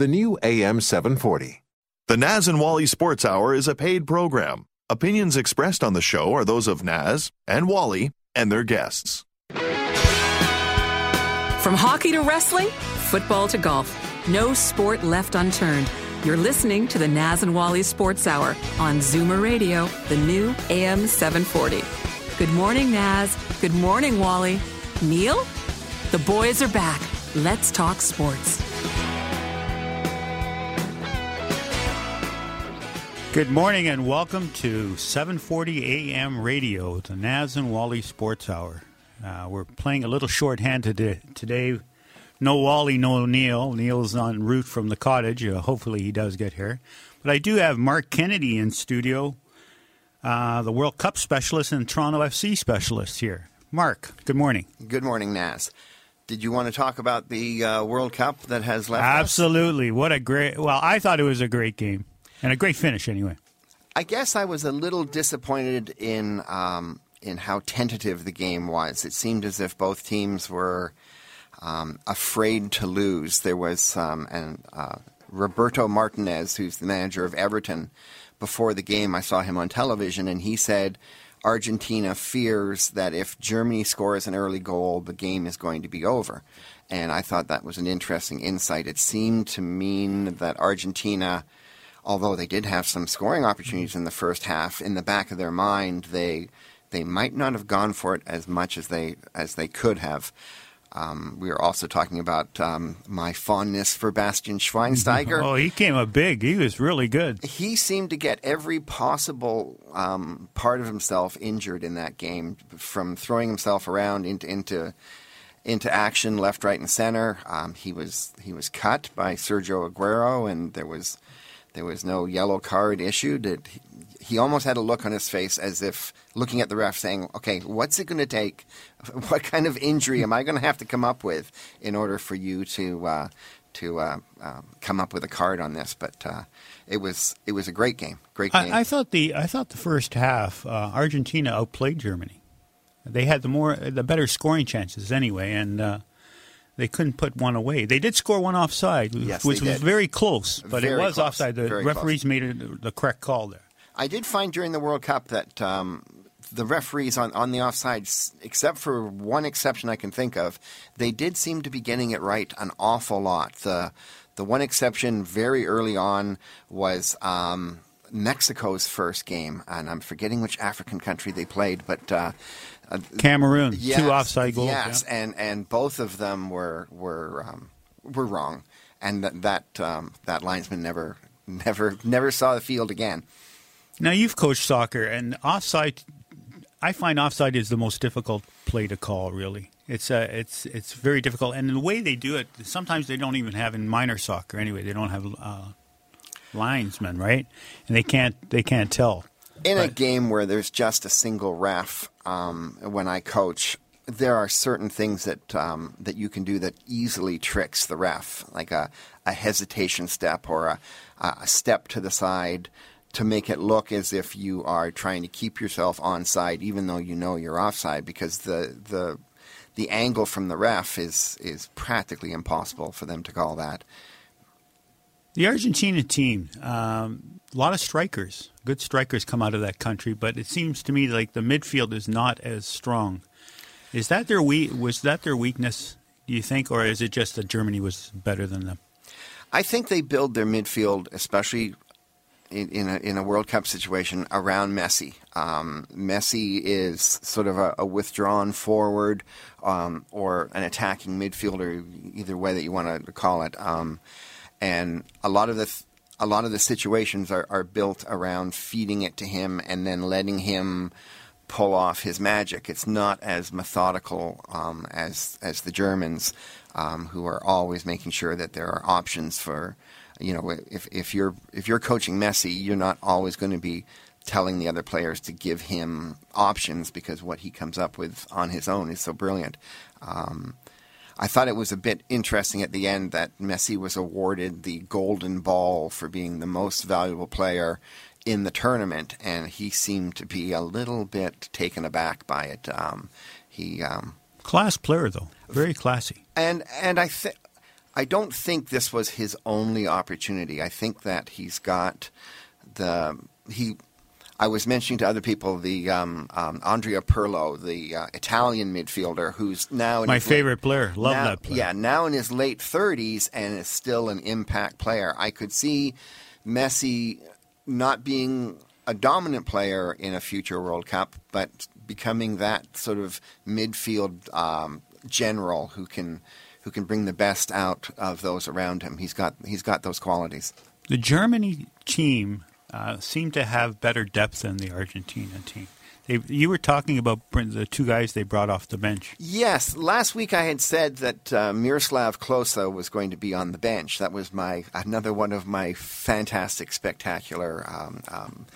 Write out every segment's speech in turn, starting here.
the new AM 740. The Naz and Wally Sports Hour is a paid program. Opinions expressed on the show are those of Naz and Wally and their guests. From hockey to wrestling, football to golf, no sport left unturned. You're listening to the Naz and Wally Sports Hour on Zoomer Radio, the new AM 740. Good morning, Naz. Good morning, Wally. Neil? The boys are back. Let's talk sports. Good morning and welcome to 7:40 a.m. radio, the Naz and Wally Sports Hour. Uh, we're playing a little shorthand today. Today, no Wally, no Neil. Neil's en route from the cottage. Uh, hopefully, he does get here. But I do have Mark Kennedy in studio, uh, the World Cup specialist and Toronto FC specialist here. Mark, good morning. Good morning, Naz. Did you want to talk about the uh, World Cup that has left? us? Absolutely. What a great. Well, I thought it was a great game and a great finish anyway. I guess I was a little disappointed in um, in how tentative the game was. It seemed as if both teams were um, afraid to lose. There was um, an, uh, Roberto Martinez, who's the manager of Everton. Before the game, I saw him on television, and he said Argentina fears that if Germany scores an early goal, the game is going to be over. And I thought that was an interesting insight. It seemed to mean that Argentina although they did have some scoring opportunities in the first half, in the back of their mind, they they might not have gone for it as much as they as they could have. Um, we were also talking about um, my fondness for Bastian Schweinsteiger. Oh, he came up big. He was really good. He seemed to get every possible um, part of himself injured in that game, from throwing himself around into into into action left, right, and center. Um, he was he was cut by Sergio Aguero, and there was there was no yellow card issued. It, he almost had a look on his face as if looking at the ref saying, okay, what's it going to take? What kind of injury am I going to have to come up with in order for you to, uh, to uh, uh, come up with a card on this? But uh, it, was, it was a great game. Great game. I, I thought the I thought the first half uh, Argentina outplayed Germany. They had the more the better scoring chances anyway, and uh, they couldn't put one away. They did score one offside, Yes, which was very close, but it was close. offside. The Very referees made it the correct call there. I did find during the World Cup that um, the referees on, on the offside, except for one exception I can think of, they did seem to be getting it right an awful lot. The the one exception very early on was um, Mexico's first game, and I'm forgetting which African country they played, but. Uh, Cameroon, Yes, two offside goals. Yes, yeah. and and both of them were were um, were wrong, and that that um, that linesman never never never saw the field again. Now you've coached soccer, and offside. I find offside is the most difficult play to call. Really, it's uh, it's it's very difficult, and the way they do it, sometimes they don't even have in minor soccer. Anyway, they don't have uh, linesmen, right? And they can't they can't tell. In a game where there's just a single ref, um, when I coach, there are certain things that um, that you can do that easily tricks the ref, like a, a hesitation step or a, a step to the side to make it look as if you are trying to keep yourself onside, even though you know you're offside, because the the the angle from the ref is is practically impossible for them to call that. The Argentina team, um, a lot of strikers, good strikers come out of that country, but it seems to me like the midfield is not as strong. Is that their we- Was that their weakness? Do you think, or is it just that Germany was better than them? I think they build their midfield, especially in, in, a, in a World Cup situation, around Messi. Um, Messi is sort of a, a withdrawn forward um, or an attacking midfielder, either way that you want to call it. Um, and a lot of the th- a lot of the situations are, are built around feeding it to him and then letting him pull off his magic. It's not as methodical um, as as the Germans, um, who are always making sure that there are options for you know, if if you're if you're coaching Messi, you're not always going to be telling the other players to give him options because what he comes up with on his own is so brilliant. Um, I thought it was a bit interesting at the end that Messi was awarded the golden ball for being the most valuable player in the tournament, and he seemed to be a little bit taken aback by it. Um, he um, class player though, very classy, and and I think. I don't think this was his only opportunity. I think that he's got the he I was mentioning to other people the um, um, Andrea Pirlo, the uh, Italian midfielder, who's now my favorite late, player. Love now, that player. Yeah, now in his late thirties and is still an impact player. I could see Messi not being a dominant player in a future World Cup, but becoming that sort of midfield um, general who can who can bring the best out of those around him. He's got he's got those qualities. The Germany team uh, seem to have better depth than the Argentina team. They, you were talking about the two guys they brought off the bench. Yes, last week I had said that uh, Miroslav Klose was going to be on the bench. That was my another one of my fantastic, spectacular. Um, um,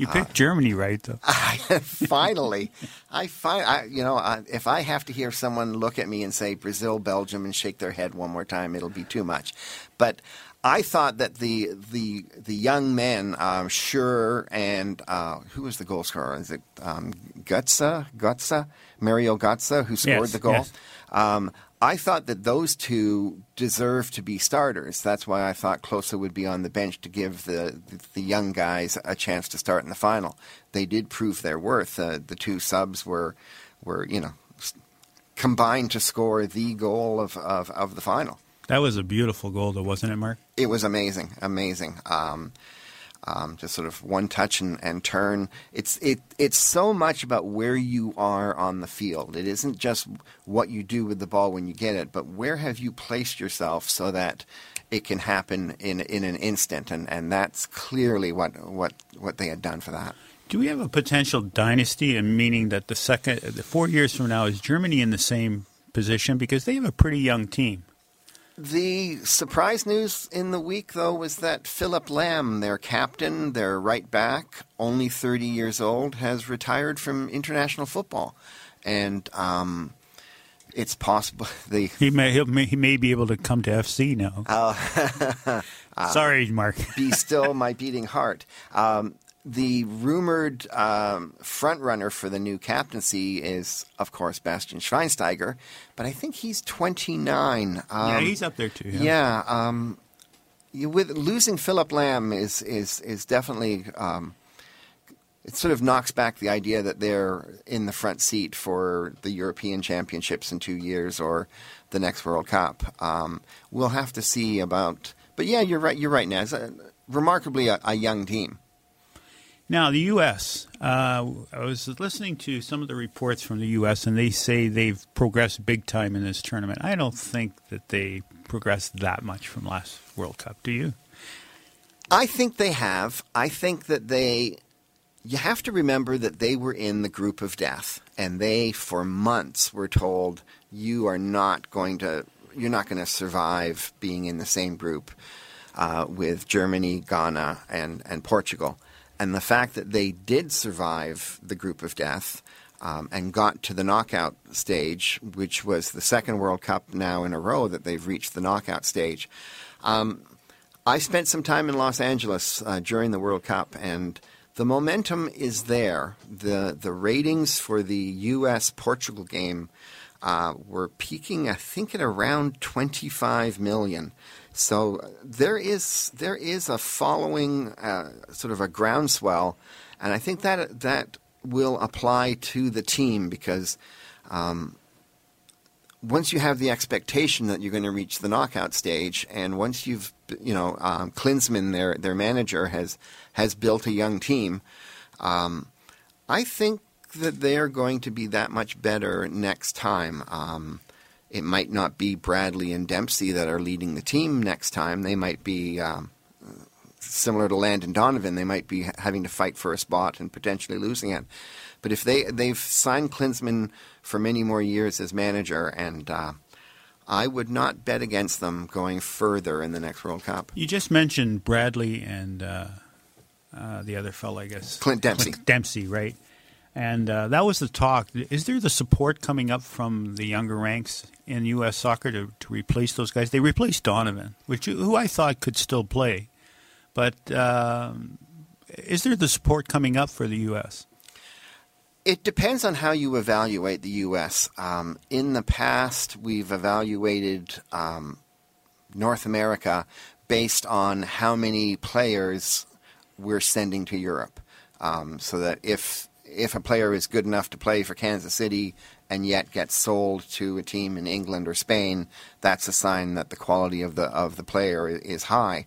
you picked uh, Germany right, though. I, finally, I find I, you know uh, if I have to hear someone look at me and say Brazil, Belgium, and shake their head one more time, it'll be too much. But I thought that the the the young men, um, Schur and uh, who was the goal scorer? Is it um, Götze? Götze? Mario Götze, who scored yes, the goal? Yes. Um, I thought that those two deserve to be starters. That's why I thought Klose would be on the bench to give the the young guys a chance to start in the final. They did prove their worth. Uh, the two subs were were you know combined to score the goal of, of, of the final. That was a beautiful goal, though, wasn't it, Mark? It was amazing, amazing. Um, um, just sort of one touch and, and turn. It's it it's so much about where you are on the field. It isn't just what you do with the ball when you get it, but where have you placed yourself so that it can happen in in an instant. And, and that's clearly what what what they had done for that. Do we have a potential dynasty, and meaning that the second, the four years from now, is Germany in the same position because they have a pretty young team? The surprise news in the week, though, was that Philipp Lahm, their captain, their right back, only 30 years old, has retired from international football. And um, it's possible they he may he may be able to come to FC now. Uh, Sorry, Mark. be still my beating heart. Um, the rumored um, front runner for the new captaincy is, of course, Bastian Schweinsteiger, but I think he's 29. Um, yeah, he's up there too. Yeah, yeah um, you, with losing Philipp Lahm is is is definitely um, it sort of knocks back the idea that they're in the front seat for the European Championships in two years or the next World Cup. Um, we'll have to see about. But yeah, you're right. You're right, Naz. Uh, remarkably, a, a young team. Now, the U.S., uh, I was listening to some of the reports from the U.S., and they say they've progressed big time in this tournament. I don't think that they progressed that much from last World Cup. Do you? I think they have. I think that they. You have to remember that they were in the group of death, and they, for months, were told, you are not going to. You're not going to survive being in the same group uh, with Germany, Ghana, and, and Portugal and the fact that they did survive the group of death um, and got to the knockout stage, which was the second World Cup now in a row that they've reached the knockout stage. Um, I spent some time in Los Angeles uh, during the World Cup, and the momentum is there. the The ratings for the U.S. Portugal game uh, were peaking, I think, at around 25 million. So there is there is a following, uh, sort of a groundswell, and I think that that will apply to the team because um, once you have the expectation that you're going to reach the knockout stage, and once you've you know um, Klinsmann, their their manager, has has built a young team, um, I think that they are going to be that much better next time. Um, it might not be Bradley and Dempsey that are leading the team next time. They might be um, similar to Landon Donovan. They might be having to fight for a spot and potentially losing it. But if they they've signed Klinsmann for many more years as manager, and uh, I would not bet against them going further in the next World Cup. You just mentioned Bradley and uh, uh, the other fellow, I guess. Clint Dempsey. Clint Dempsey, right? And uh, that was the talk. Is there the support coming up from the younger ranks in U.S. soccer to, to replace those guys? They replaced Donovan, which who I thought could still play, but um, is there the support coming up for the U.S.? It depends on how you evaluate the U.S. Um, in the past, we've evaluated um, North America based on how many players we're sending to Europe. Um, so that if if a player is good enough to play for Kansas City and yet gets sold to a team in England or Spain, that's a sign that the quality of the of the player is high.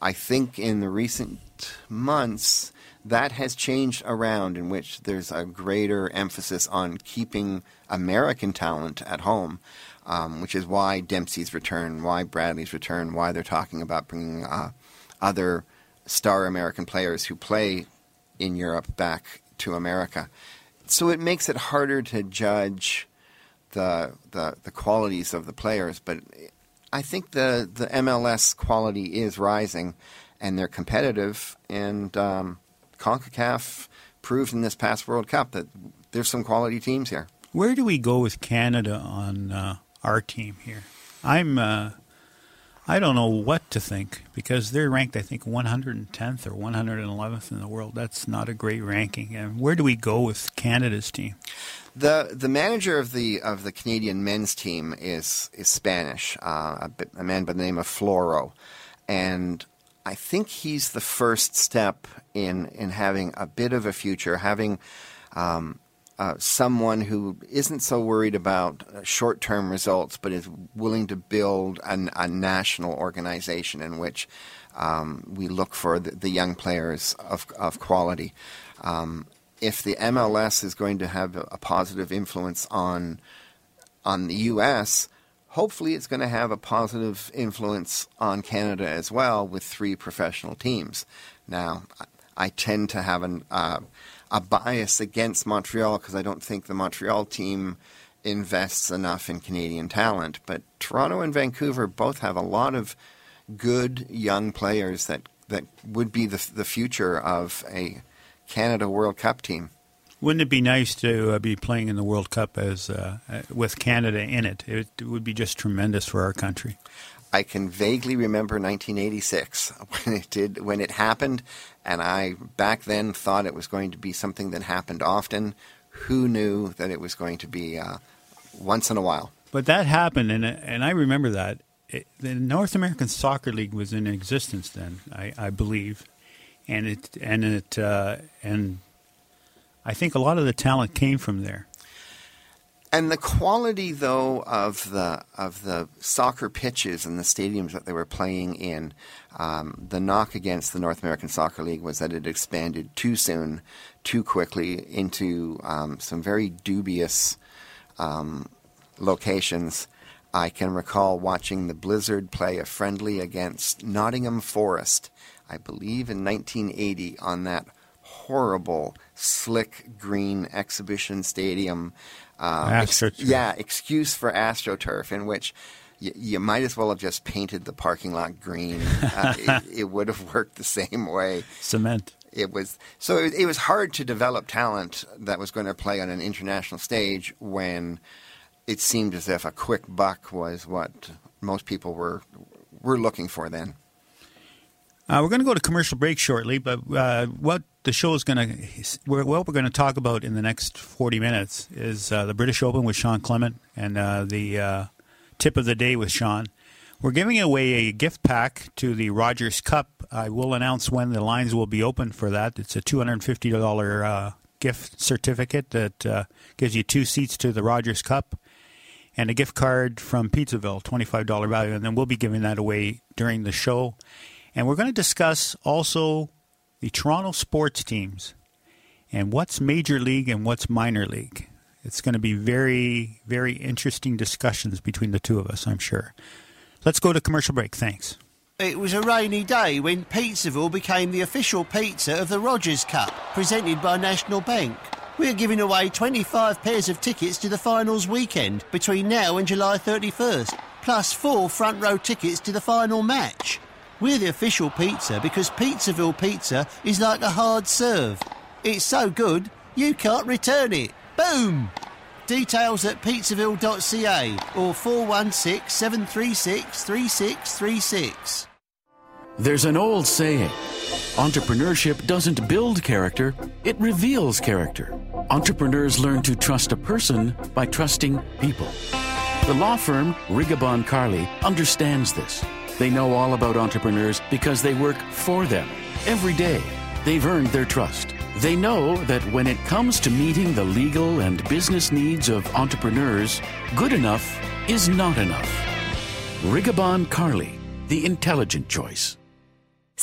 I think in the recent months that has changed around in which there's a greater emphasis on keeping American talent at home, um, which is why Dempsey's return, why Bradley's return, why they're talking about bringing uh, other star American players who play in Europe back to America. So it makes it harder to judge the the, the qualities of the players, but I think the the MLS quality is rising, and they're competitive. And um, Concacaf proved in this past World Cup that there's some quality teams here. Where do we go with Canada on uh, our team here? I'm uh, I don't know what to think because they're ranked, I think, 110th or 111th in the world. That's not a great ranking. And where do we go with Canada's team? The the manager of the of the Canadian men's team is is Spanish, uh, a, a, man by the name of Floro, and I think he's the first step in in having a bit of a future, having. Um, uh, someone who isn't so worried about uh, short term results, but is willing to build an, a national organization in which um, we look for the, the, young players of, of quality. Um, if the MLS is going to have a, a, positive influence on on the U.S., hopefully it's going to have a positive influence on Canada as well with three professional teams. Now, I, I tend to have an uh, a bias against Montreal because I don't think the Montreal team invests enough in Canadian talent. But Toronto and Vancouver both have a lot of good young players that, that would be the, the future of a Canada World Cup team. Wouldn't it be nice to uh, be playing in the World Cup as uh, with Canada in it? It would be just tremendous for our country. I can vaguely remember 1986 when it did when it happened, and I back then thought it was going to be something that happened often. Who knew that it was going to be uh, once in a while? But that happened, and and I remember that it, the North American Soccer League was in existence then, I, I believe, and it and it uh, and I think a lot of the talent came from there. And the quality, though, of the of the soccer pitches and the stadiums that they were playing in, um, the knock against the North American Soccer League was that it expanded too soon, too quickly into um, some very dubious um, locations. I can recall watching the Blizzard play a friendly against Nottingham Forest, I believe in 1980, on that horrible slick green exhibition stadium um, ex- yeah, excuse for AstroTurf, in which y- you might as well have just painted the parking lot green. Uh, it, it, would have worked the same way. Cement. It was so. It, it was hard to develop talent that was going to play on an international stage when it seemed as if a quick buck was what most people were were looking for then. Uh, we're going to go to commercial break shortly, but uh, what the show is going to, what we're going to talk about in the next 40 minutes is uh, the British Open with Sean Clement and uh, the uh, tip of the day with Sean. We're giving away a gift pack to the Rogers Cup. I will announce when the lines will be open for that. It's a $250 uh, gift certificate that gives you two seats to the Rogers Cup and a gift card from Pizzaville, $25 value. And then we'll be giving that away during the show. And we're going to discuss also the Toronto sports teams and what's major league and what's minor league. It's going to be very, very interesting discussions between the two of us, I'm sure. Let's go to commercial break. Thanks. It was a rainy day when Pizzaville became the official pizza of the Rogers Cup, presented by National Bank. We're giving away 25 pairs of tickets to the finals weekend between now and July 31st plus four front row tickets to the final match. We're the official pizza because Pizzaville Pizza is like a hard serve. It's so good, you can't return it. Boom! Details at pizzaville.ca or 416 736 3636. There's an old saying entrepreneurship doesn't build character, it reveals character. Entrepreneurs learn to trust a person by trusting people. The law firm Rigabon Carly understands this. They know all about entrepreneurs because they work for them every day. They've earned their trust. They know that when it comes to meeting the legal and business needs of entrepreneurs, good enough is not enough. Rigabon Carly, the intelligent choice.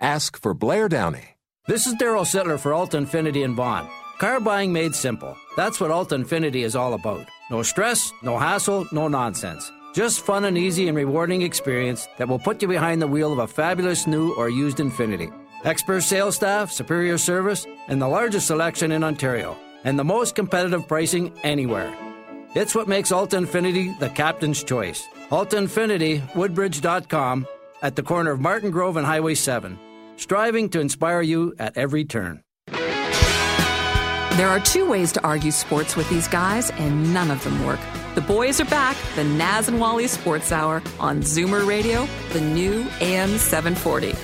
Ask for Blair Downey. This is Darryl Sittler for Alta Infiniti and Bond. Car buying made simple. That's what Alta Infiniti is all about. No stress, no hassle, no nonsense. Just fun and easy and rewarding experience that will put you behind the wheel of a fabulous new or used Infiniti. Expert sales staff, superior service, and the largest selection in Ontario, and the most competitive pricing anywhere. It's what makes Alta Infiniti the captain's choice. Alta Infiniti, Woodbridge.com, at the corner of Martin Grove and Highway 7, striving to inspire you at every turn. There are two ways to argue sports with these guys, and none of them work. The boys are back, the Naz and Wally Sports Hour on Zoomer Radio, the new AM 740.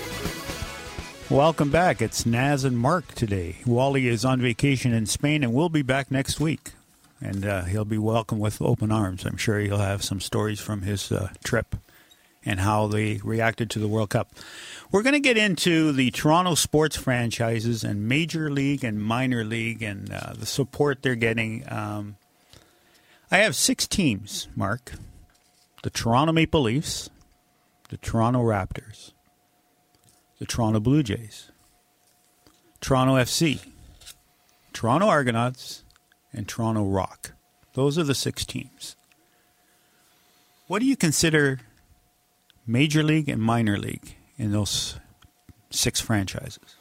Welcome back. It's Naz and Mark today. Wally is on vacation in Spain and will be back next week. And uh, he'll be welcome with open arms. I'm sure he'll have some stories from his uh, trip and how they reacted to the World Cup. We're going to get into the Toronto sports franchises and Major League and Minor League and uh, the support they're getting. Um, I have six teams, Mark the Toronto Maple Leafs, the Toronto Raptors, the Toronto Blue Jays, Toronto FC, Toronto Argonauts, and Toronto Rock. Those are the six teams. What do you consider major league and minor league in those six franchises?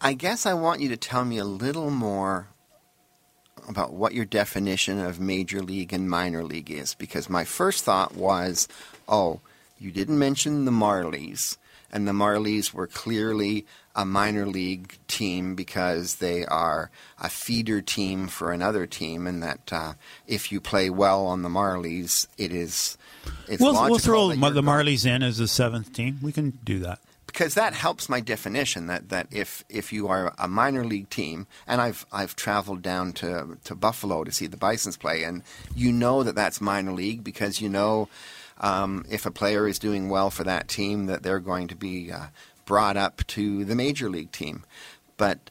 I guess I want you to tell me a little more about what your definition of major league and minor league is, because my first thought was, oh, you didn't mention the Marlies, and the Marlies were clearly a minor league team because they are a feeder team for another team, and that uh, if you play well on the Marlies, it is. It's we'll, we'll throw the Marlies in as the seventh team. We can do that. Because that helps my definition that, that if if you are a minor league team and I've I've traveled down to to Buffalo to see the Bisons play and you know that that's minor league because you know um, if a player is doing well for that team that they're going to be uh, brought up to the major league team. But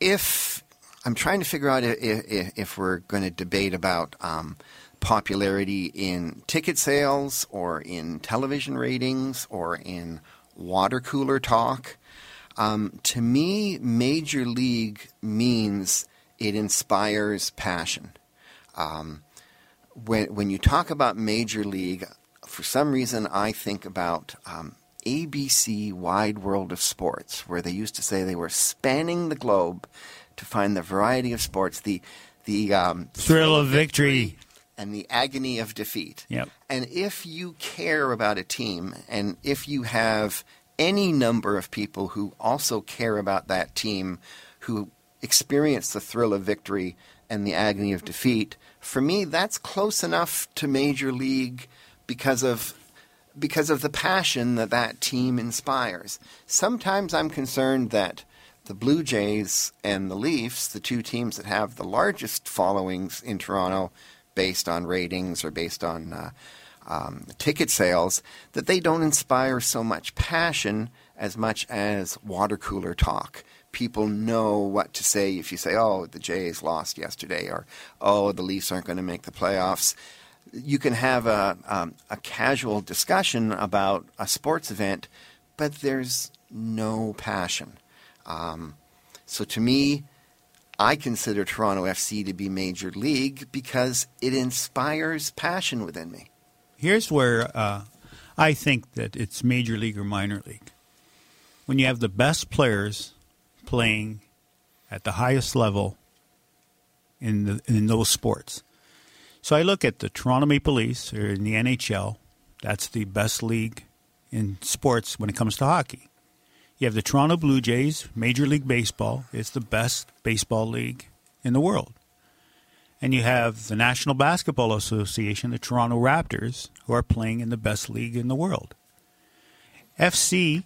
if I'm trying to figure out if, if, if we're going to debate about um, popularity in ticket sales or in television ratings or in water cooler talk. Um, to me, Major League means it inspires passion. Um, when, when you talk about Major League, for some reason I think about um, ABC Wide World of Sports, where they used to say they were spanning the globe to find the variety of sports, the the um, thrill of victory. victory and the agony of defeat. Yep. And if you care about a team, and if you have any number of people who also care about that team, who experience the thrill of victory and the agony of defeat, for me, that's close enough to Major League because of because of the passion that that team inspires. Sometimes I'm concerned that the Blue Jays and the Leafs, the two teams that have the largest followings in Toronto, based on ratings or based on uh, um, ticket sales, that they don't inspire so much passion as much as water cooler talk. People know what to say if you say, oh, the Jays lost yesterday, or oh, the Leafs aren't going to make the playoffs. You can have a, um, a casual discussion about a sports event, but there's no passion. Um, so to me, I consider Toronto FC to be major league because it inspires passion within me. Here's where uh, I think that it's major league or minor league. When you have the best players playing at the highest level in the, in those sports. So I look at the Toronto Maple Leafs or in the NHL. That's the best league in sports when it comes to hockey. You have the Toronto Blue Jays, Major League Baseball. It's the best baseball league in the world. And you have the National Basketball Association, the Toronto Raptors, who are playing in the best league in the world. FC,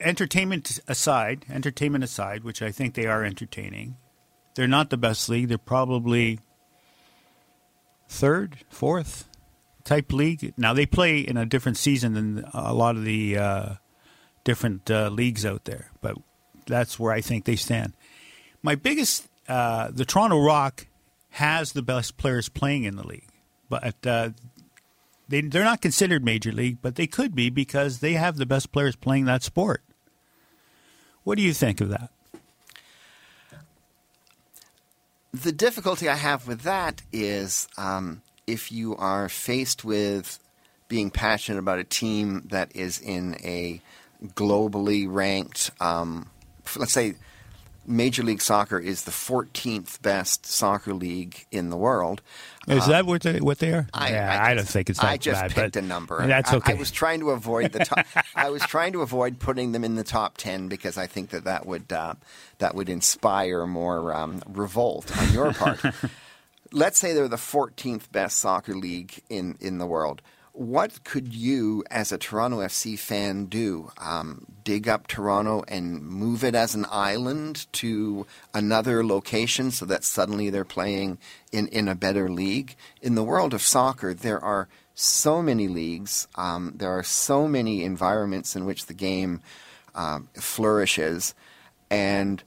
entertainment aside, entertainment aside, which I think they are entertaining, they're not the best league. They're probably third, fourth type league. Now they play in a different season than a lot of the uh, different uh, leagues out there, but that's where I think they stand. My biggest, uh, the Toronto Rock has the best players playing in the league, but uh, they they're not considered major league, but they could be because they have the best players playing that sport. What do you think of that? The difficulty I have with that is um, if you are faced with being passionate about a team that is in a globally ranked. Um, let's say Major League Soccer is the 14th best soccer league in the world. Is uh, that what they, what they are? I, yeah, I, I, don't think it's that I just bad, picked a number. That's okay. I, I, was trying to avoid the top. I was trying to avoid putting them in the top ten because I think that that would uh, that would inspire more um, revolt on your part. Let's say they're the 14th best soccer league in in the world what could you, as a Toronto FC fan, do? Um, dig up Toronto and move it as an island to another location so that suddenly they're playing in, in a better league? In the world of soccer, there are so many leagues, um, there are so many environments in which the game uh, flourishes, and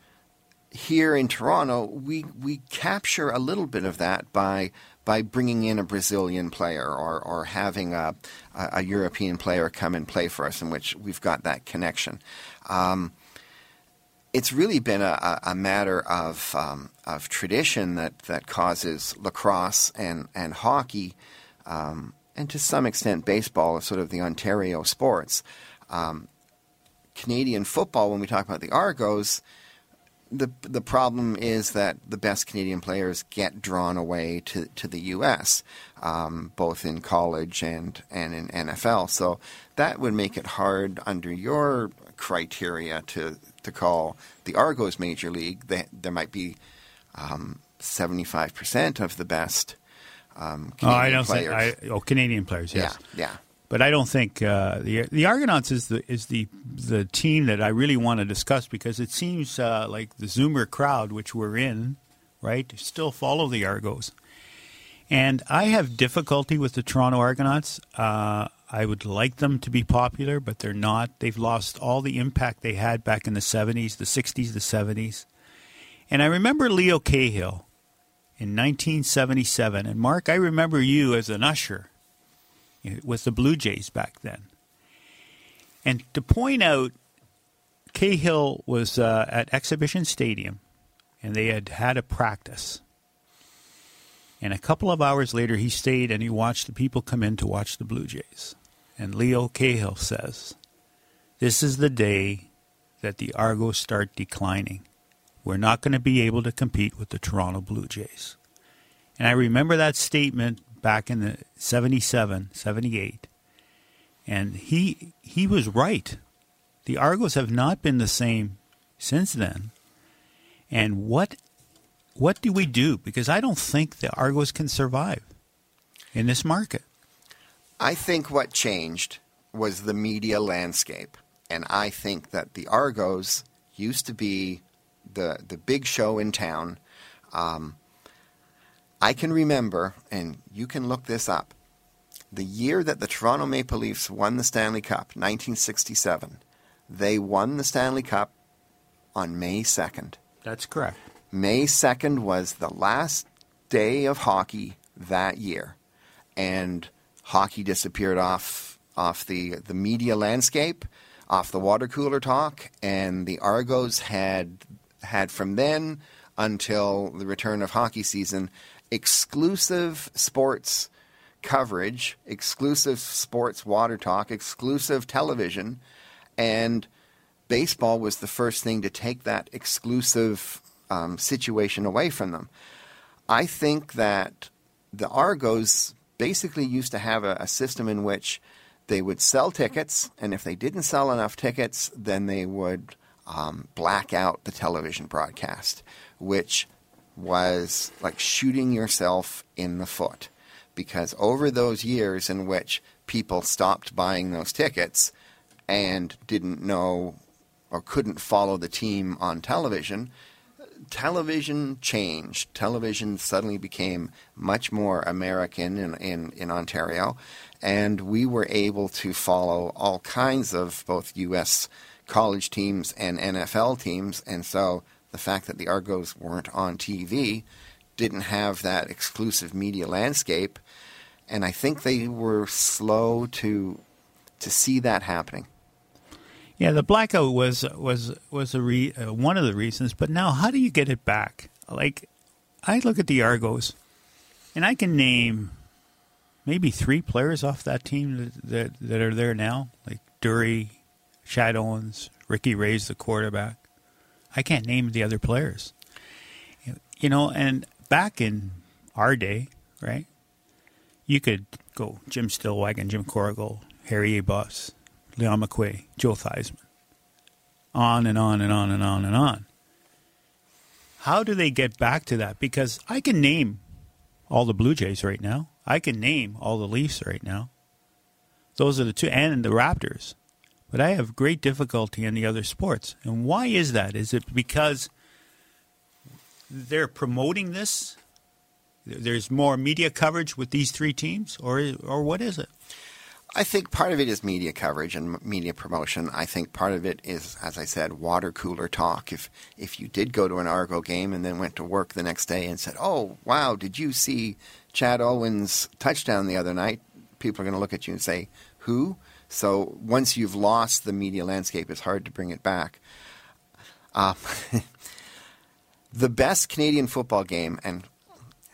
here in Toronto, we we capture a little bit of that by by bringing in a Brazilian player or, or having a, a, European player come and play for us, in which we've got that connection. Um, it's really been a, a matter of um, of tradition that, that causes lacrosse and and hockey, um, and to some extent baseball, is sort of the Ontario sports. Um, Canadian football, when we talk about the Argos, the the problem is that the best Canadian players get drawn away to, to the U.S. Um, both in college and and in NFL. So that would make it hard under your criteria to to call the Argos major league. They, there might be seventy five percent of the best. Um, Canadian oh, I don't players. think. I, oh, Canadian players. Yes. Yeah. Yeah. But I don't think uh, the the Argonauts is the is the the team that I really want to discuss because it seems uh, like the Zoomer crowd, which we're in, right, still follow the Argos, and I have difficulty with the Toronto Argonauts. Uh, I would like them to be popular, but they're not. They've lost all the impact they had back in the '70s, the '60s, the '70s, and I remember Leo Cahill in 1977. And Mark, I remember you as an usher with the Blue Jays back then. And to point out, Cahill was uh, at Exhibition Stadium, and they had had a practice. And a couple of hours later, he stayed and he watched the people come in to watch the Blue Jays. And Leo Cahill says, This is the day that the Argos start declining. We're not going to be able to compete with the Toronto Blue Jays. And I remember that statement back in the 77, 78. And he he was right. The Argos have not been the same since then. And what what do we do? Because I don't think the Argos can survive in this market. I think what changed was the media landscape. And I think that the Argos used to be the, the big show in town. Um, I can remember, and you can look this up, the year that the Toronto Maple Leafs won the Stanley Cup, 1967, they won the Stanley Cup on May 2nd. That's correct. May 2nd was the last day of hockey that year. And hockey disappeared off off the, the media landscape, off the water cooler talk, and the Argos had had from then until the return of hockey season exclusive sports coverage, exclusive sports water talk, exclusive television, and baseball was the first thing to take that exclusive um, situation away from them. I think that the Argos basically used to have a, a system in which they would sell tickets, and if they didn't sell enough tickets, then they would um, black out the television broadcast, which was like shooting yourself in the foot. Because over those years in which people stopped buying those tickets and didn't know or couldn't follow the team on television, television changed. Television suddenly became much more American in, in, in Ontario, and we were able to follow all kinds of both U.S. college teams and NFL teams. And so the fact that the Argos weren't on TV didn't have that exclusive media landscape. And I think they were slow to to see that happening. Yeah, the blackout was was was a re, uh, one of the reasons. But now, how do you get it back? Like, I look at the Argos, and I can name maybe three players off that team that that, that are there now, like Durie, Chad Owens, Ricky Ray's the quarterback. I can't name the other players. You know, and back in our day, right? You could go Jim Stillwagon, Jim Corrigall, Harry Abofs, Leon McQuay, Joe Theismann. On and on and on and on and on. How do they get back to that? Because I can name all the Blue Jays right now. I can name all the Leafs right now. Those are the two, and the Raptors. But I have great difficulty in the other sports. And why is that? Is it because they're promoting this? There's more media coverage with these three teams, or or what is it? I think part of it is media coverage and media promotion. I think part of it is, as I said, water cooler talk. If if you did go to an Argo game and then went to work the next day and said, "Oh, wow, did you see Chad Owen's touchdown the other night?" People are going to look at you and say, "Who?" So once you've lost the media landscape, it's hard to bring it back. Uh, the best Canadian football game, and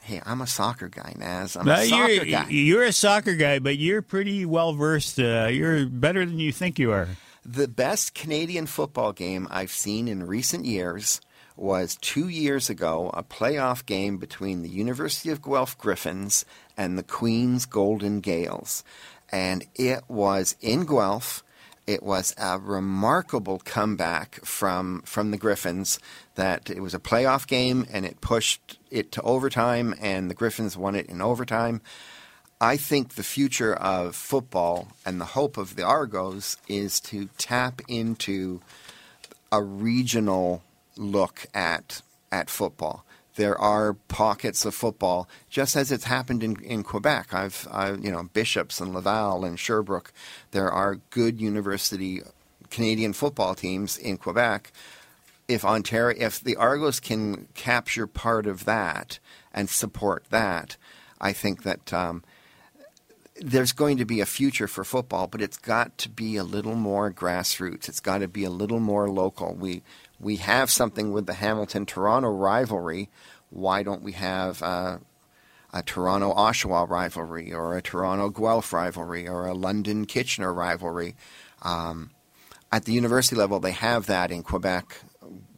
hey, I'm a soccer guy, Naz. I'm a soccer you're, guy. You're a soccer guy, but you're pretty well versed. Uh, you're better than you think you are. The best Canadian football game I've seen in recent years was two years ago, a playoff game between the University of Guelph Griffins and the Queen's Golden Gaels. And it was in Guelph. It was a remarkable comeback from from the Griffins. That it was a playoff game and it pushed it to overtime, and the Griffins won it in overtime. I think the future of football and the hope of the Argos is to tap into a regional look at at football. There are pockets of football, just as it's happened in, in Quebec. I've, I, you know, Bishops and Laval and Sherbrooke. There are good university Canadian football teams in Quebec. If Ontario, if the Argos can capture part of that and support that, I think that um, there's going to be a future for football, but it's got to be a little more grassroots. It's got to be a little more local. We we have something with the Hamilton Toronto rivalry. Why don't we have uh, a Toronto Oshawa rivalry or a Toronto Guelph rivalry or a London Kitchener rivalry? Um, at the university level, they have that in Quebec.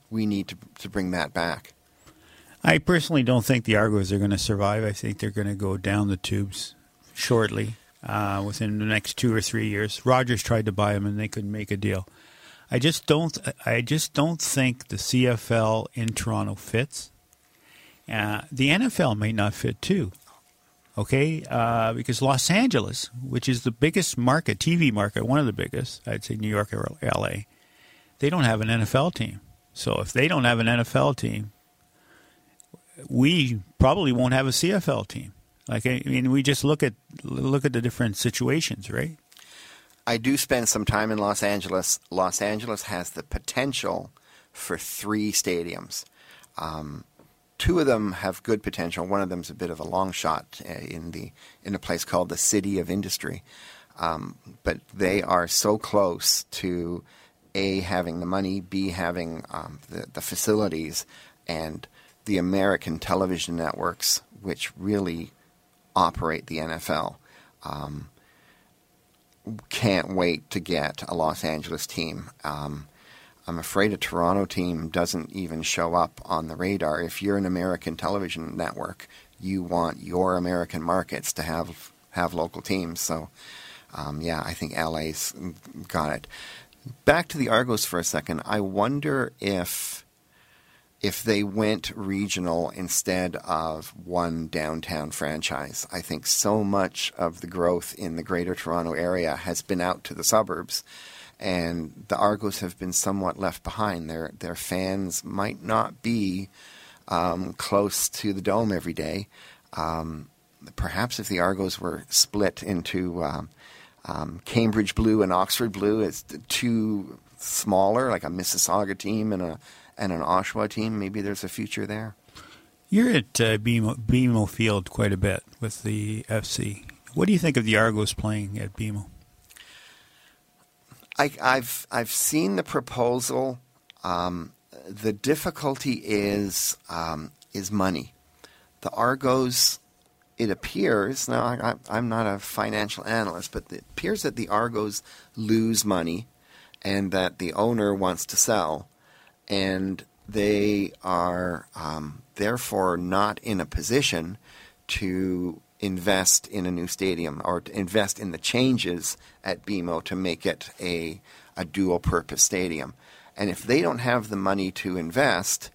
We need to, to bring that back. I personally don't think the Argos are going to survive. I think they're going to go down the tubes shortly, uh, within the next two or three years. Rogers tried to buy them and they couldn't make a deal. I just don't. I just don't think the CFL in Toronto fits. Uh, the NFL may not fit too. Okay, uh, because Los Angeles, which is the biggest market, TV market, one of the biggest, I'd say New York or LA, they don't have an NFL team. So if they don't have an NFL team, we probably won't have a CFL team. Like I mean, we just look at look at the different situations, right? I do spend some time in Los Angeles. Los Angeles has the potential for three stadiums. Um, two of them have good potential. One of them is a bit of a long shot uh, in the in a place called the City of Industry, um, but they are so close to a having the money, b having um, the the facilities, and the American television networks, which really operate the NFL. Um, can't wait to get a Los Angeles team. Um, I'm afraid a Toronto team doesn't even show up on the radar. If you're an American television network, you want your American markets to have have local teams. So, um, yeah, I think LA's got it. Back to the Argos for a second. I wonder if if they went regional instead of one downtown franchise. I think so much of the growth in the Greater Toronto area has been out to the suburbs, and the Argos have been somewhat left behind. Their their fans might not be um, close to the dome every day. Um, perhaps if the Argos were split into um, um Cambridge Blue and Oxford Blue as two smaller, like a Mississauga team and a and an Oshawa team, maybe there's a future there. You're at uh, BMO, BMO Field quite a bit with the FC. What do you think of the Argos playing at BMO? I, have I've seen the proposal. Um, the difficulty is um, is money. The Argos, it appears now I, I'm not a financial analyst, but it appears that the Argos lose money, and that the owner wants to sell and they are um, therefore not in a position to invest in a new stadium or to invest in the changes at BMO to make it a, a dual purpose stadium. And if they don't have the money to invest,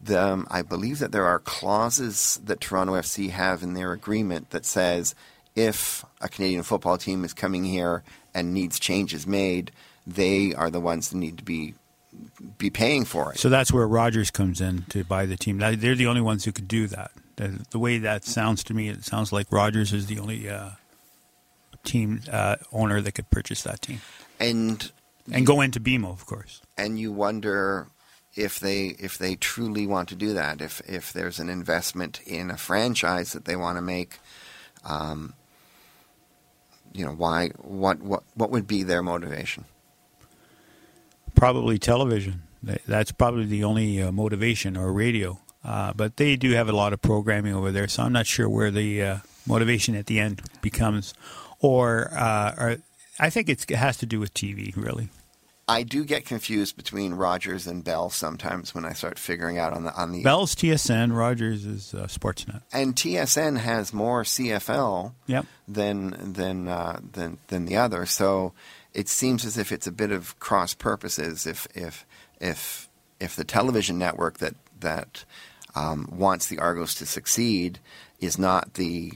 the, um, I believe that there are clauses that Toronto FC have in their agreement that says if a Canadian football team is coming here and needs changes made, they are the ones that need to be be paying for it. So that's where Rogers comes in to buy the team. They're the only ones who could do that. The way that sounds to me, it sounds like Rogers is the only uh, team uh, owner that could purchase that team and and go into BMO, of course. And you wonder if they if they truly want to do that. If if there's an investment in a franchise that they want to make. Um, you know why? What what what would be their motivation? Probably television. That's probably the only uh, motivation or radio. Uh, but they do have a lot of programming over there, so I'm not sure where the uh, motivation at the end becomes. Or, uh, or I think it has to do with TV, really. I do get confused between Rogers and Bell sometimes when I start figuring out on the on the Bell's TSN, Rogers is uh, Sportsnet, and TSN has more CFL yep. than than uh, than than the other. So it seems as if it's a bit of cross purposes. If if if if the television network that that um, wants the Argos to succeed is not the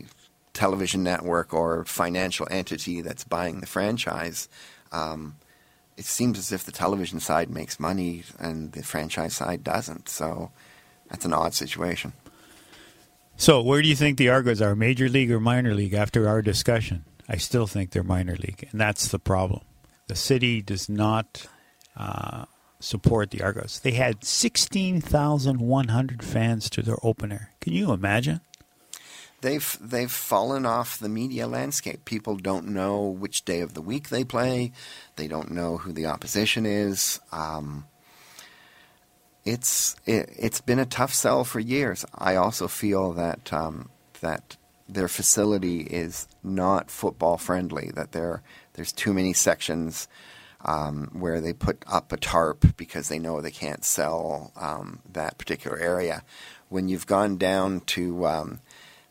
television network or financial entity that's buying the franchise, um, it seems as if the television side makes money and the franchise side doesn't. So that's an odd situation. So, where do you think the Argos are, major league or minor league, after our discussion? I still think they're minor league, and that's the problem. The city does not uh, support the Argos. They had 16,100 fans to their opener. Can you imagine? They've they've fallen off the media landscape. People don't know which day of the week they play. They don't know who the opposition is. Um, it's it, has been a tough sell for years. I also feel that um, that their facility is not football friendly. That there there's too many sections um, where they put up a tarp because they know they can't sell um, that particular area. When you've gone down to um,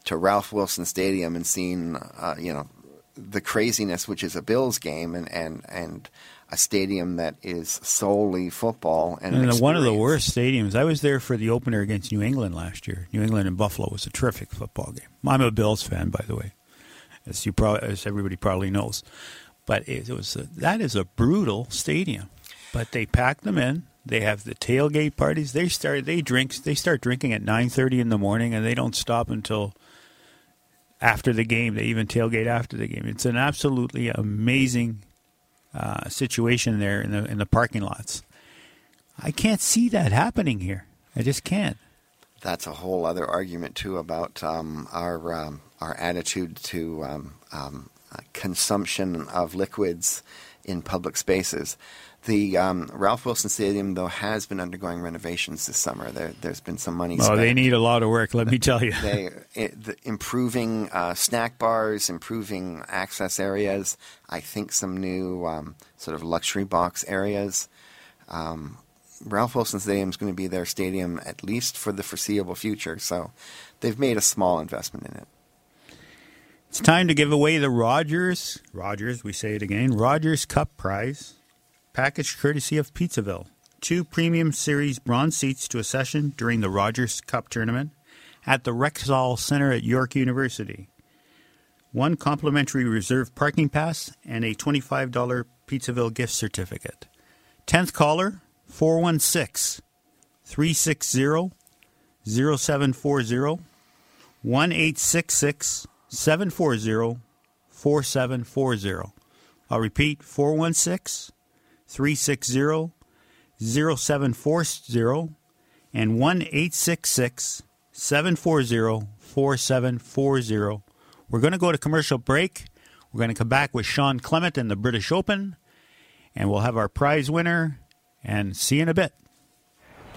to Ralph Wilson Stadium and seen uh, you know the craziness, which is a Bills game, and and and a stadium that is solely football and, And an one of the worst stadiums. I was there for the opener against New England last year. New England and Buffalo was a terrific football game. I'm a Bills fan, by the way, as you probably, as everybody probably knows. But it, was a, that is a brutal stadium. But they pack them in. They have the tailgate parties. They start they drink they start drinking at nine thirty in the morning, and they don't stop until after the game. They even tailgate after the game. It's an absolutely amazing uh, situation there in the in the parking lots. I can't see that happening here. I just can't. That's a whole other argument too about um, our um, our attitude to um, um, consumption of liquids in public spaces. The um, Ralph Wilson Stadium, though, has been undergoing renovations this summer. There, there's been some money. Oh, spent. they need a lot of work. Let me tell you. they it, the, improving uh, snack bars, improving access areas. I think some new um, sort of luxury box areas. Um, Ralph Wilson Stadium is going to be their stadium at least for the foreseeable future. So they've made a small investment in it. It's time to give away the Rogers, Rogers, we say it again, Rogers Cup Prize, package courtesy of Pizzaville. Two premium series bronze seats to a session during the Rogers Cup tournament at the Rexall Center at York University. One complimentary reserve parking pass and a $25 Pizzaville gift certificate. 10th caller, 416 360 0740 1 740 4740. I'll repeat 416 360 0740 and 1 740 4740. We're going to go to commercial break. We're going to come back with Sean Clement and the British Open, and we'll have our prize winner and see you in a bit.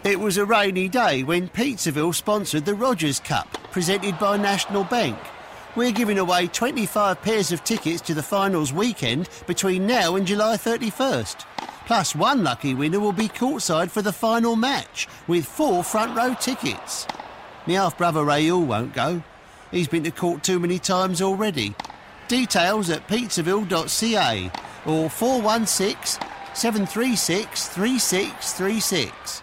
It was a rainy day when Pizzaville sponsored the Rogers Cup, presented by National Bank. We're giving away 25 pairs of tickets to the finals weekend between now and July 31st. Plus, one lucky winner will be courtside for the final match with four front row tickets. My half brother Rayoul won't go. He's been to court too many times already. Details at pizzaville.ca or 416 736 3636.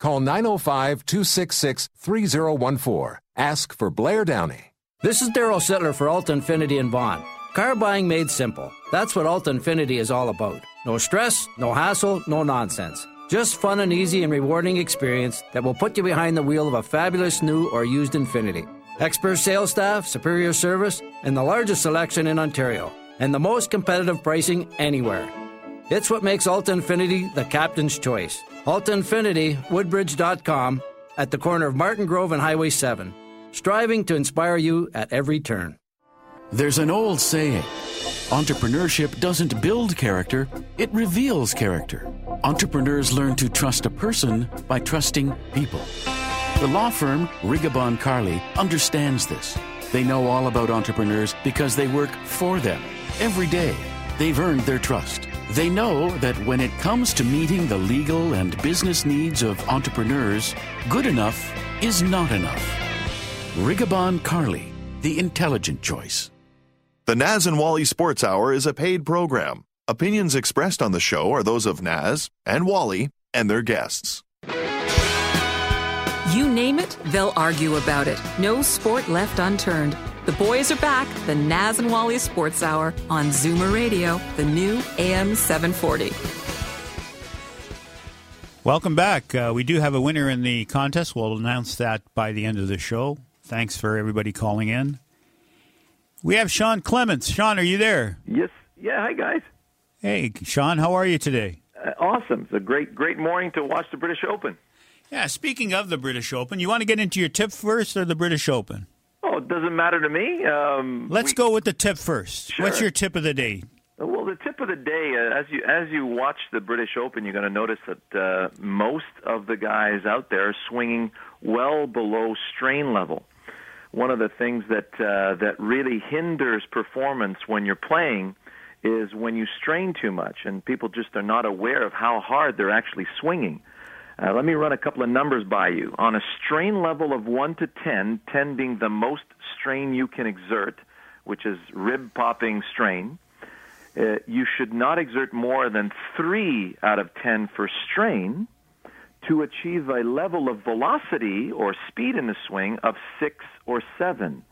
Call 905 266 3014. Ask for Blair Downey. This is Darryl Sittler for Alta Infiniti and Bond. Car buying made simple. That's what Alta Infiniti is all about. No stress, no hassle, no nonsense. Just fun and easy and rewarding experience that will put you behind the wheel of a fabulous new or used Infiniti. Expert sales staff, superior service, and the largest selection in Ontario. And the most competitive pricing anywhere. It's what makes Alta Infiniti the captain's choice. Alta Infiniti, Woodbridge.com, at the corner of Martin Grove and Highway 7. Striving to inspire you at every turn. There's an old saying entrepreneurship doesn't build character, it reveals character. Entrepreneurs learn to trust a person by trusting people. The law firm Rigabon Carly understands this. They know all about entrepreneurs because they work for them every day. They've earned their trust. They know that when it comes to meeting the legal and business needs of entrepreneurs, good enough is not enough. Rigabon Carly, the intelligent choice. The Naz and Wally Sports Hour is a paid program. Opinions expressed on the show are those of Naz and Wally and their guests. You name it, they'll argue about it. No sport left unturned. The boys are back, the Naz and Wally Sports Hour on Zoomer Radio, the new AM 740. Welcome back. Uh, we do have a winner in the contest. We'll announce that by the end of the show. Thanks for everybody calling in. We have Sean Clements. Sean, are you there? Yes. Yeah. Hi, guys. Hey, Sean, how are you today? Uh, awesome. It's a great, great morning to watch the British Open. Yeah. Speaking of the British Open, you want to get into your tip first or the British Open? Oh, it doesn't matter to me. Um, Let's we- go with the tip first. Sure. What's your tip of the day? Well, the tip of the day, uh, as you as you watch the British Open, you're going to notice that uh, most of the guys out there are swinging well below strain level. One of the things that uh, that really hinders performance when you're playing is when you strain too much, and people just are not aware of how hard they're actually swinging. Uh, let me run a couple of numbers by you. On a strain level of 1 to 10, 10 being the most strain you can exert, which is rib popping strain, uh, you should not exert more than 3 out of 10 for strain to achieve a level of velocity or speed in the swing of 6 or 7.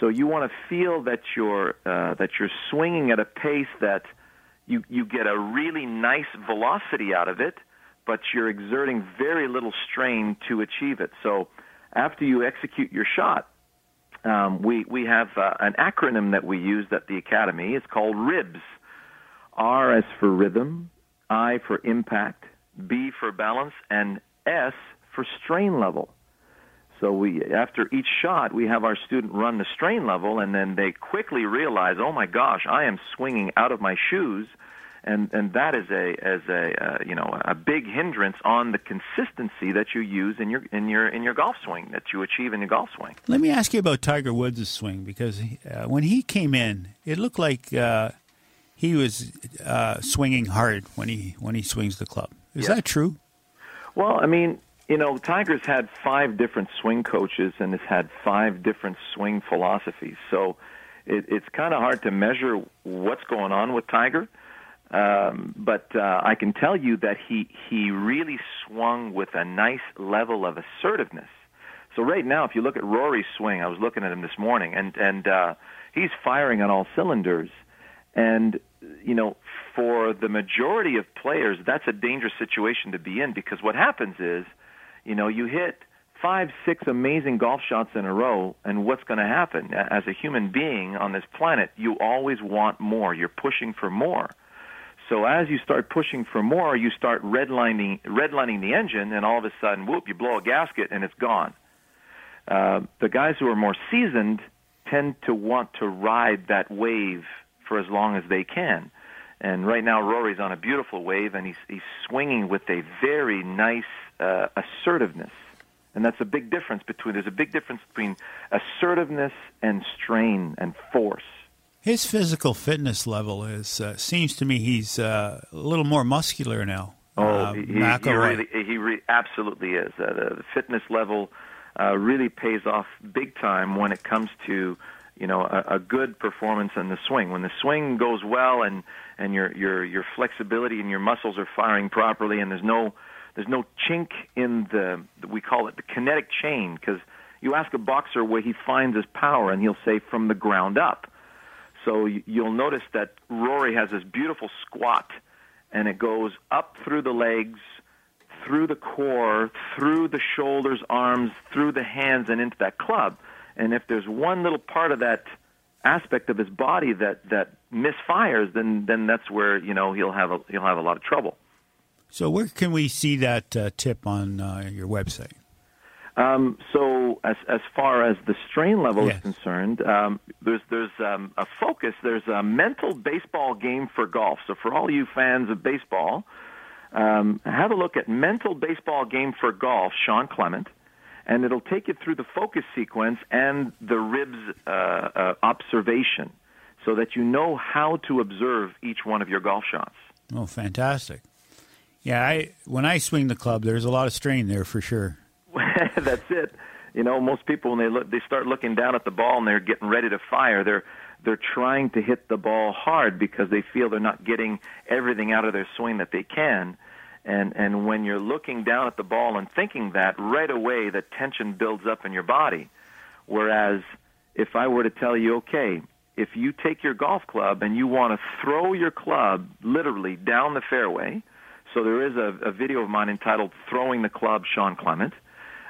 So you want to feel that you're uh, that you're swinging at a pace that you you get a really nice velocity out of it, but you're exerting very little strain to achieve it. So after you execute your shot, um, we we have uh, an acronym that we use at the academy. It's called RIBS. R as for rhythm, I for impact, B for balance, and S for strain level. So we, after each shot, we have our student run the strain level, and then they quickly realize, oh my gosh, I am swinging out of my shoes, and and that is a as a uh, you know a big hindrance on the consistency that you use in your in your in your golf swing that you achieve in your golf swing. Let me ask you about Tiger Woods' swing because uh, when he came in, it looked like uh, he was uh, swinging hard when he when he swings the club. Is Yes. that true? Well, I mean, you know, Tiger's had five different swing coaches and has had five different swing philosophies. So it, it's kind of hard to measure what's going on with Tiger. Um, but uh, I can tell you that he he really swung with a nice level of assertiveness. So right now, if you look at Rory's swing, I was looking at him this morning, and and uh, he's firing on all cylinders. And you know, for the majority of players, that's a dangerous situation to be in because what happens is, you know, you hit five, six amazing golf shots in a row, and what's going to happen? As a human being on this planet, you always want more. You're pushing for more. So as you start pushing for more, you start redlining redlining the engine, and all of a sudden, whoop, you blow a gasket and it's gone. Uh, the guys who are more seasoned tend to want to ride that wave for as long as they can. And right now, Rory's on a beautiful wave, and he's he's swinging with a very nice uh, assertiveness. And that's a big difference between. There's a big difference between assertiveness and strain and force. His physical fitness level is uh, seems to me he's uh, a little more muscular now. Oh, Uh, he, he really, he re- absolutely is. Uh, the, the fitness level uh, really pays off big time when it comes to, you know, a, a good performance in the swing. When the swing goes well and and your your your flexibility and your muscles are firing properly, and there's no there's no chink in the we call it the kinetic chain because you ask a boxer where he finds his power, and he'll say from the ground up. So you- you'll notice that Rory has this beautiful squat, and it goes up through the legs, through the core, through the shoulders, arms, through the hands, and into that club. And if there's one little part of that aspect of his body that that misfires, then then that's where you know he'll have a he'll have a lot of trouble. So where can we see that uh, tip on uh, your website? Um, so as as far as the strain level Yes. is concerned, um, there's there's um, a focus. There's a mental baseball game for golf. So for all you fans of baseball, um, have a look at mental baseball game for golf, Sean Clement, and it'll take you through the focus sequence and the ribs uh, uh, observation, so that you know how to observe each one of your golf shots. Oh, fantastic! Yeah, I when I swing the club, there's a lot of strain there for sure. That's it. You know, most people when they look, they start looking down at the ball and they're getting ready to fire. They're they're trying to hit the ball hard because they feel they're not getting everything out of their swing that they can. And and when you're looking down at the ball and thinking that, right away the tension builds up in your body. Whereas if I were to tell you, okay, if you take your golf club and you want to throw your club literally down the fairway, so there is a, a video of mine entitled "Throwing the Club," Sean Clement.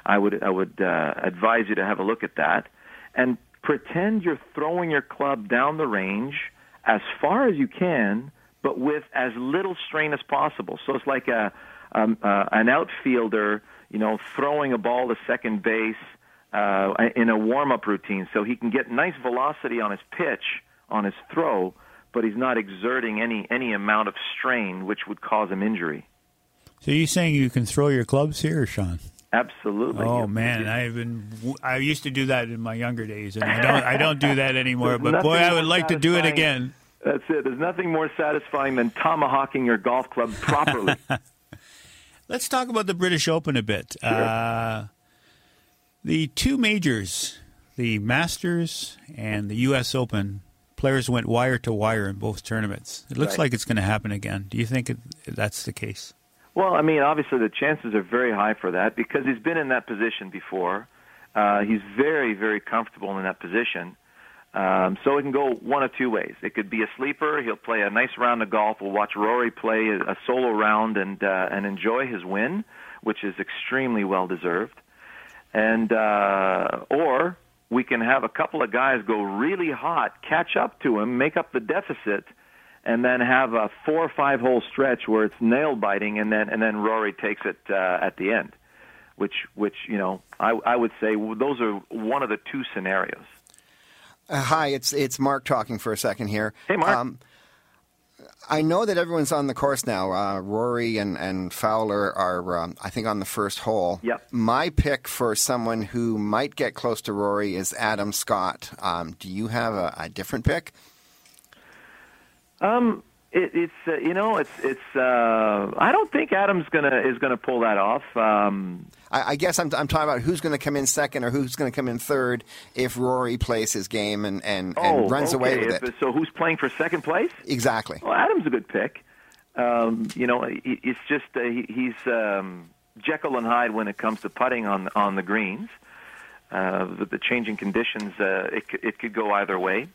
I would I would uh, advise you to have a look at that and pretend you're throwing your club down the range as far as you can, but with as little strain as possible. So it's like a um, uh, an outfielder, you know, throwing a ball to second base uh, in a warm-up routine, so he can get nice velocity on his pitch on his throw, but he's not exerting any any amount of strain which would cause him injury. So you saying you can throw your clubs here, Sean? Absolutely. Oh man, I've been I used to do that in my younger days, and I don't I don't do that anymore. but boy, I would like to do it again. That's it. There's nothing more satisfying than tomahawking your golf club properly. Let's talk about the British Open a bit. Sure. Uh, the two majors, the Masters and the U.S. Open, players went wire to wire in both tournaments. It looks Right. like it's going to happen again. Do you think it, that's the case? Well, I mean, obviously the chances are very high for that because he's been in that position before. Uh, he's very, very comfortable in that position. Um, so it can go one of two ways. It could be a sleeper. He'll play a nice round of golf. We'll watch Rory play a, solo round and uh, and enjoy his win, which is extremely well deserved. And uh, or we can have a couple of guys go really hot, catch up to him, make up the deficit, and then have a four or five hole stretch where it's nail biting, and then and then Rory takes it uh, at the end, which which you know I I would say those are one of the two scenarios. Uh, hi, it's it's Mark talking for a second here. Hey, Mark. Um, I know that everyone's on the course now. Uh, Rory and, and Fowler are, um, I think, on the first hole. Yep. My pick for someone who might get close to Rory is Adam Scott. Um, do you have a, a different pick? Um, it, it's uh, you know it's it's uh, I don't think Adams gonna is gonna pull that off. Um, I, I guess I'm, I'm talking about who's going to come in second or who's going to come in third if Rory plays his game and, and, oh, and runs okay. away with If- it. So who's playing for second place? Exactly. Well, Adams a good pick. Um, you know, it's just uh, he, he's um, Jekyll and Hyde when it comes to putting on on the greens. Uh, the, the changing conditions, uh, it it could go either way.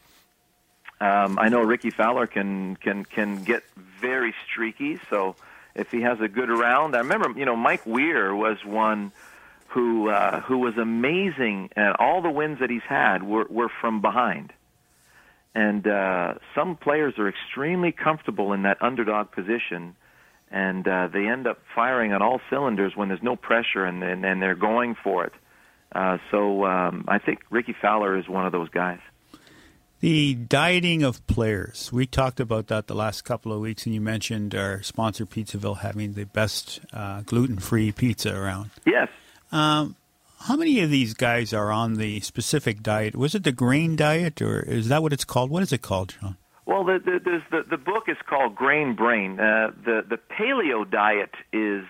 Um, I know Rickie Fowler can can can get very streaky, so if he has a good round, I remember you know Mike Weir was one who uh, who was amazing, and all the wins that he's had were were from behind. And uh, some players are extremely comfortable in that underdog position, and uh, they end up firing on all cylinders when there's no pressure and and, and they're going for it. Uh, so um, I think Rickie Fowler is one of those guys. The dieting of players. We talked about that the last couple of weeks, and you mentioned our sponsor, Pizzaville, having the best uh, gluten free pizza around. Yes. Um, how many of these guys are on the specific diet? Was it the grain diet, or is that what it's called? What is it called, Sean? Well, the the there's the, the book is called Grain Brain. Uh, the the paleo diet is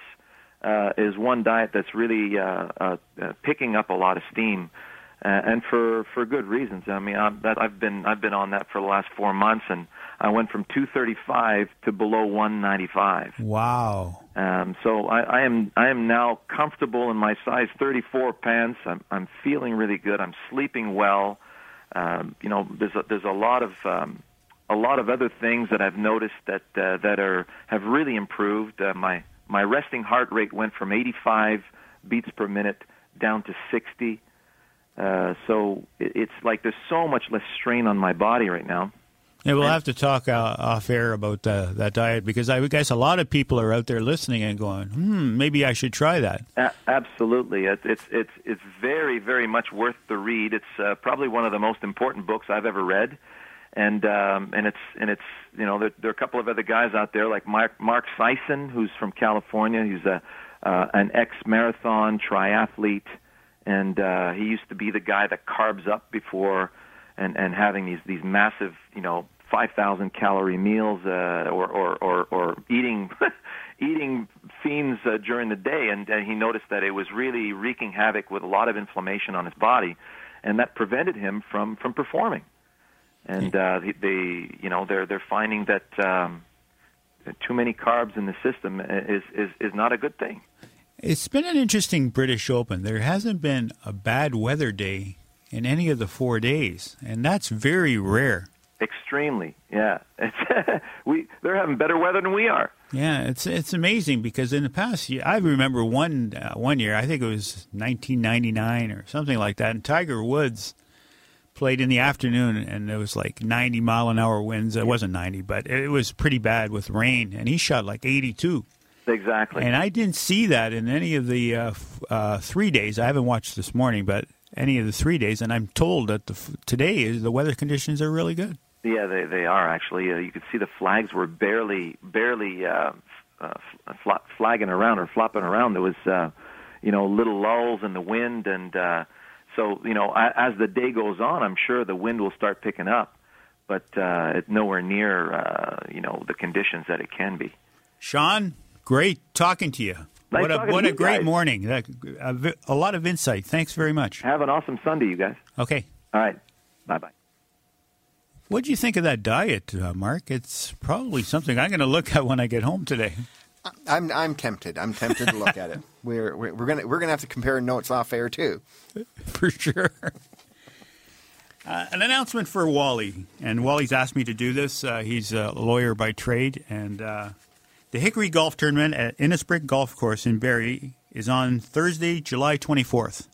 uh, is one diet that's really uh, uh, uh, picking up a lot of steam, uh, and for for good reasons. I mean, I'm, that I've been I've been on that for the last four months, and I went from 235 to below 195. Wow. Um, so I, I am I am now comfortable in my size 34 pants. I'm I'm feeling really good. I'm sleeping well. Um, you know, there's a, there's a lot of um, a lot of other things that I've noticed that uh, that are have really improved. Uh, my my resting heart rate went from 85 beats per minute down to 60. Uh, so it, it's like there's so much less strain on my body right now. Yeah, we'll have to talk uh, off air about uh, that diet because I guess a lot of people are out there listening and going, "Hmm, maybe I should try that." Absolutely, it's it's it's it's very very much worth the read. It's uh, probably one of the most important books I've ever read, and um, and it's and it's you know there, there are a couple of other guys out there like Mark Mark Sisson, who's from California. He's a uh, an ex marathon triathlete, and uh, he used to be the guy that carbs up before and and having these these massive you know 5,000 calorie meals uh, or, or or or eating eating fiends uh, during the day. And, and he noticed that it was really wreaking havoc with a lot of inflammation on his body. And that prevented him from from performing. And uh they, they you know they're they're finding that um too many carbs in the system is is is not a good thing It's been an interesting British Open. There hasn't been a bad weather day in any of the four days, and that's very rare. Extremely, yeah. We they're having better weather than we are. Yeah, it's it's amazing because in the past, year, I remember one uh, one year, I think it was 1999 or something like that, and Tiger Woods played in the afternoon, and it was like 90 mile an hour winds. It wasn't 90, but it was pretty bad with rain, and he shot like 82. Exactly. And I didn't see that in any of the uh, f- uh, three days. I haven't watched this morning, but any of the three days, and I'm told that the f- today is the weather conditions are really good. Yeah, they they are actually. Uh, you could see the flags were barely barely uh, uh, fl- flagging around or flopping around. There was uh, you know little lulls in the wind, and uh, so you know as the day goes on, I'm sure the wind will start picking up, but uh, it's nowhere near uh, you know the conditions that it can be. Sean, great talking to you. Nice what a what a you great guys. morning. That, a, a lot of insight. Thanks very much. Have an awesome Sunday, you guys. Okay. All right, bye bye. What do you think of that diet, uh, Mark? It's probably something I'm going to look at when I get home today. I'm I'm tempted. I'm tempted to look at it. We're we're, we're gonna we're gonna have to compare notes off air too. for sure. Uh, an announcement for Wally, and Wally's asked me to do this. Uh, he's a lawyer by trade, and uh, the Hickory Golf Tournament at Innisbrook Golf Course in Barrie is on Thursday, July 24th.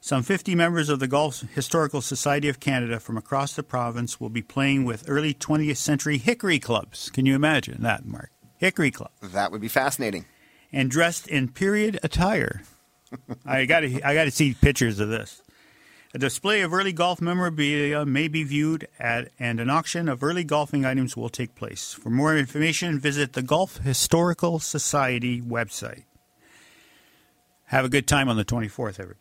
Some 50 members of the Golf Historical Society of Canada from across the province will be playing with early 20th century hickory clubs. Can you imagine that, Mark? Hickory club. That would be fascinating. And dressed in period attire. I got to I got to see pictures of this. A display of early golf memorabilia may be viewed at, and an auction of early golfing items will take place. For more information, visit the Golf Historical Society website. Have a good time on the 24th, everybody.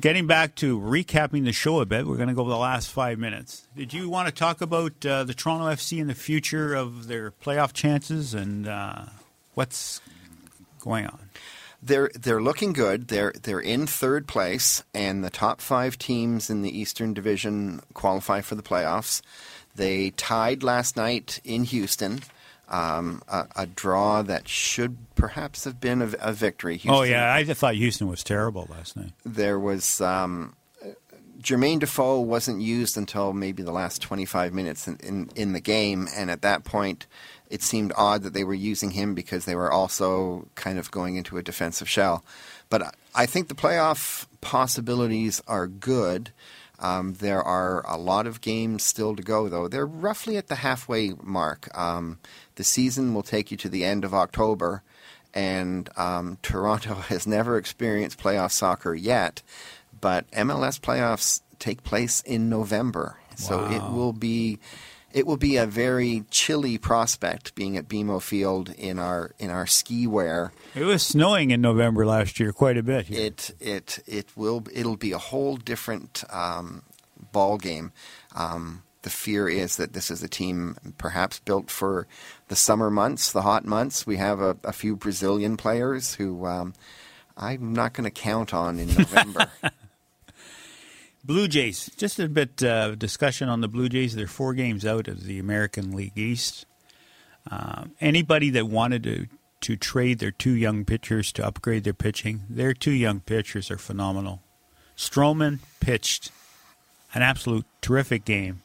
Getting back to recapping the show a bit, we're going to go over the last five minutes. Did you want to talk about uh, the Toronto FC and the future of their playoff chances and uh, what's going on? They're they're looking good. They're they're in third place, and the top five teams in the Eastern Division qualify for the playoffs. They tied last night in Houston, um, a, a draw that should perhaps have been a, a victory. Houston, Oh yeah, I thought Houston was terrible last night. there was um, Jermaine Defoe wasn't used until maybe the last 25 minutes in, in, in the game, and at that point, it seemed odd that they were using him because they were also kind of going into a defensive shell. But I- think the playoff possibilities are good. Um, there are a lot of games still to go, though. They're roughly at the halfway mark. Um, the season will take you to the end of October, and um, Toronto has never experienced playoff soccer yet. But MLS playoffs take place in November, so it will be it will be a very chilly prospect being at BMO Field in our in our ski wear. It was snowing in November last year quite a bit. Here. It it it will it'll be a whole different um, ball game. Um, the fear is that this is a team perhaps built for the summer months, the hot months. We have a, a few Brazilian players who um, I'm not going to count on in November. Blue Jays. Just a bit uh, discussion on the Blue Jays. They're four games out of the American League East. Um, anybody that wanted to to trade their two young pitchers to upgrade their pitching, their two young pitchers are phenomenal. Stroman pitched an absolute terrific game.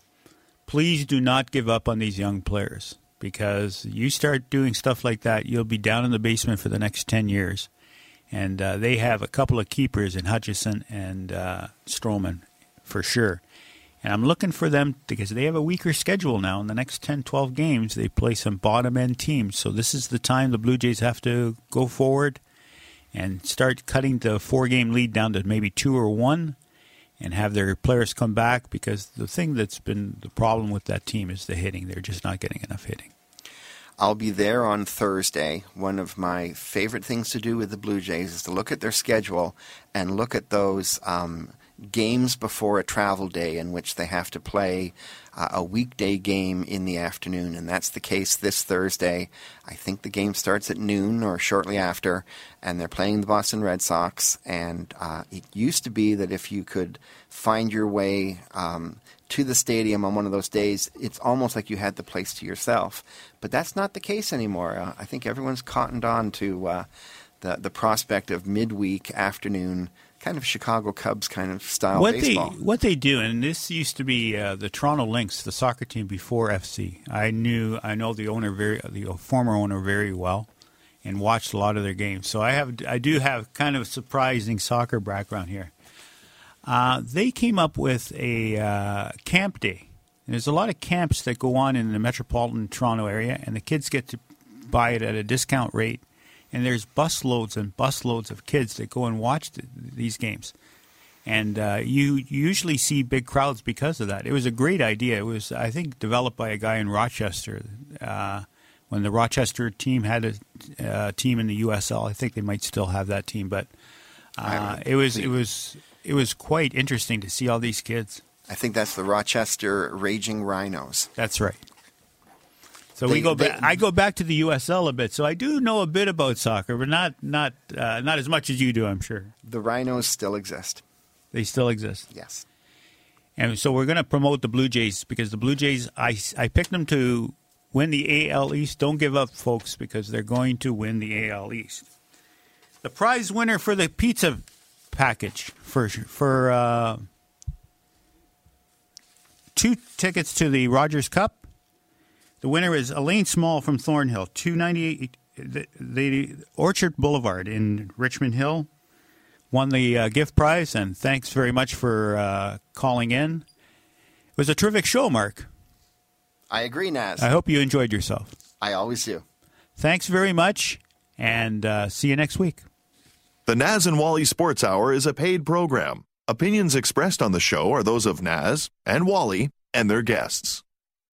Please do not give up on these young players because you start doing stuff like that, you'll be down in the basement for the next 10 years. And uh, they have a couple of keepers in Hutchison and uh, Stroman for sure. And I'm looking for them because they have a weaker schedule now. In the next 10, 12 games, they play some bottom end teams. So this is the time the Blue Jays have to go forward and start cutting the four game lead down to maybe two or one and have their players come back because the thing that's been the problem with that team is the hitting. They're just not getting enough hitting. I'll be there on Thursday. One of my favorite things to do with the Blue Jays is to look at their schedule and look at those um, games before a travel day in which they have to play uh, a weekday game in the afternoon. And that's the case this Thursday. I think the game starts at noon or shortly after, and they're playing the Boston Red Sox. And uh, it used to be that if you could find your way um, to the stadium on one of those days, it's almost like you had the place to yourself. But that's not the case anymore. Uh, I think everyone's cottoned on to uh, the the prospect of midweek afternoon kind of Chicago Cubs kind of style what baseball. they what they do, and this used to be uh, the Toronto Lynx, the soccer team before FC. I knew I know the owner very the former owner very well, and watched a lot of their games. So I have I do have kind of a surprising soccer background here. Uh, they came up with a uh, camp day. And there's a lot of camps that go on in the metropolitan Toronto area, and the kids get to buy it at a discount rate. And there's busloads and busloads of kids that go and watch the, these games. And uh, you usually see big crowds because of that. It was a great idea. It was, I think, developed by a guy in Rochester. Uh, when the Rochester team had a uh, team in the USL, I think they might still have that team. But uh, it was it was it was quite interesting to see all these kids. I think that's the Rochester Raging Rhinos. That's right. So They- we go they- back. I go back to the USL a bit, so I do know a bit about soccer, but not not uh, not as much as you do. I'm sure The Rhinos still exist. they still exist. Yes. And so we're going to promote the Blue Jays because the Blue Jays, I, I picked them to win the AL East. Don't give up, folks, because they're going to win the AL East. The prize winner for the pizza package for for uh, two tickets to the Rogers Cup. The winner is Elaine Small from Thornhill, two ninety eight, the, the Orchard Boulevard in Richmond Hill won the uh, gift prize, and thanks very much for uh, calling in. It was a terrific show, Mark. I agree, Naz. I hope you enjoyed yourself. I always do. Thanks very much, and uh, see you next week. The Naz and Wally Sports Hour is a paid program. Opinions expressed on the show are those of Naz and Wally and their guests.